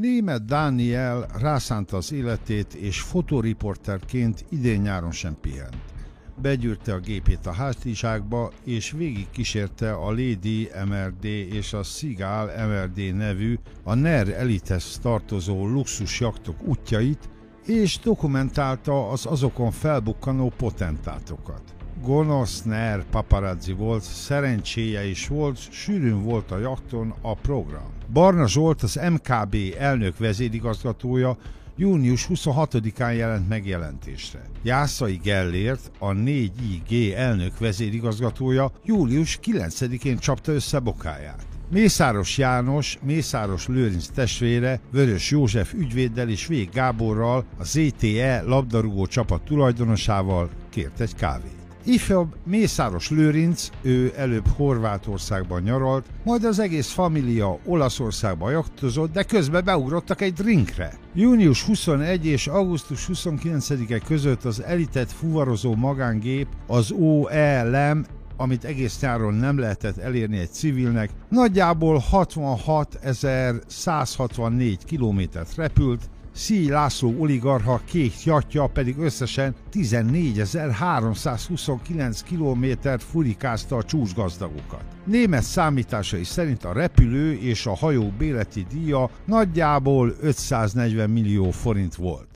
Német Dániel rászánta az életét, és fotoriporterként idén-nyáron sem pihent. Begyűrte a gépét a hátizsákba, és végig kísérte a Lady MRD és a Sigal MRD nevű, a NER elithez tartozó luxusjaktok útjait, és dokumentálta az azokon felbukkanó potentátokat. Gonosz Ner paparazzi volt, szerencséje is volt, sűrűn volt a jakton a program. Barna Zsolt, az MKB elnök vezérigazgatója június 26-án jelent megjelentésre. Jászai Gellért, a 4IG elnök vezérigazgatója július 9-én csapta össze bokáját. Mészáros János, Mészáros Lőrinc testvére, Vörös József ügyvéddel és Vég Gáborral, a ZTE labdarúgó csapat tulajdonosával kért egy kávét. Ifjabb Mészáros Lőrinc, ő előbb Horvátországban nyaralt, majd az egész família Olaszországba jaktozott, de közben beugrottak egy drinkre. Június 21 és augusztus 29-e között az elitet fuvarozó magángép, az OELM amit egész nyáron nem lehetett elérni egy civilnek, nagyjából 66.164 kilométert repült, Szíj László oligarha kék jatja pedig összesen 14.329 kilométert furikázta a csúcsgazdagokat. Német számításai szerint a repülő és a hajó béleti díja nagyjából 540 millió forint volt.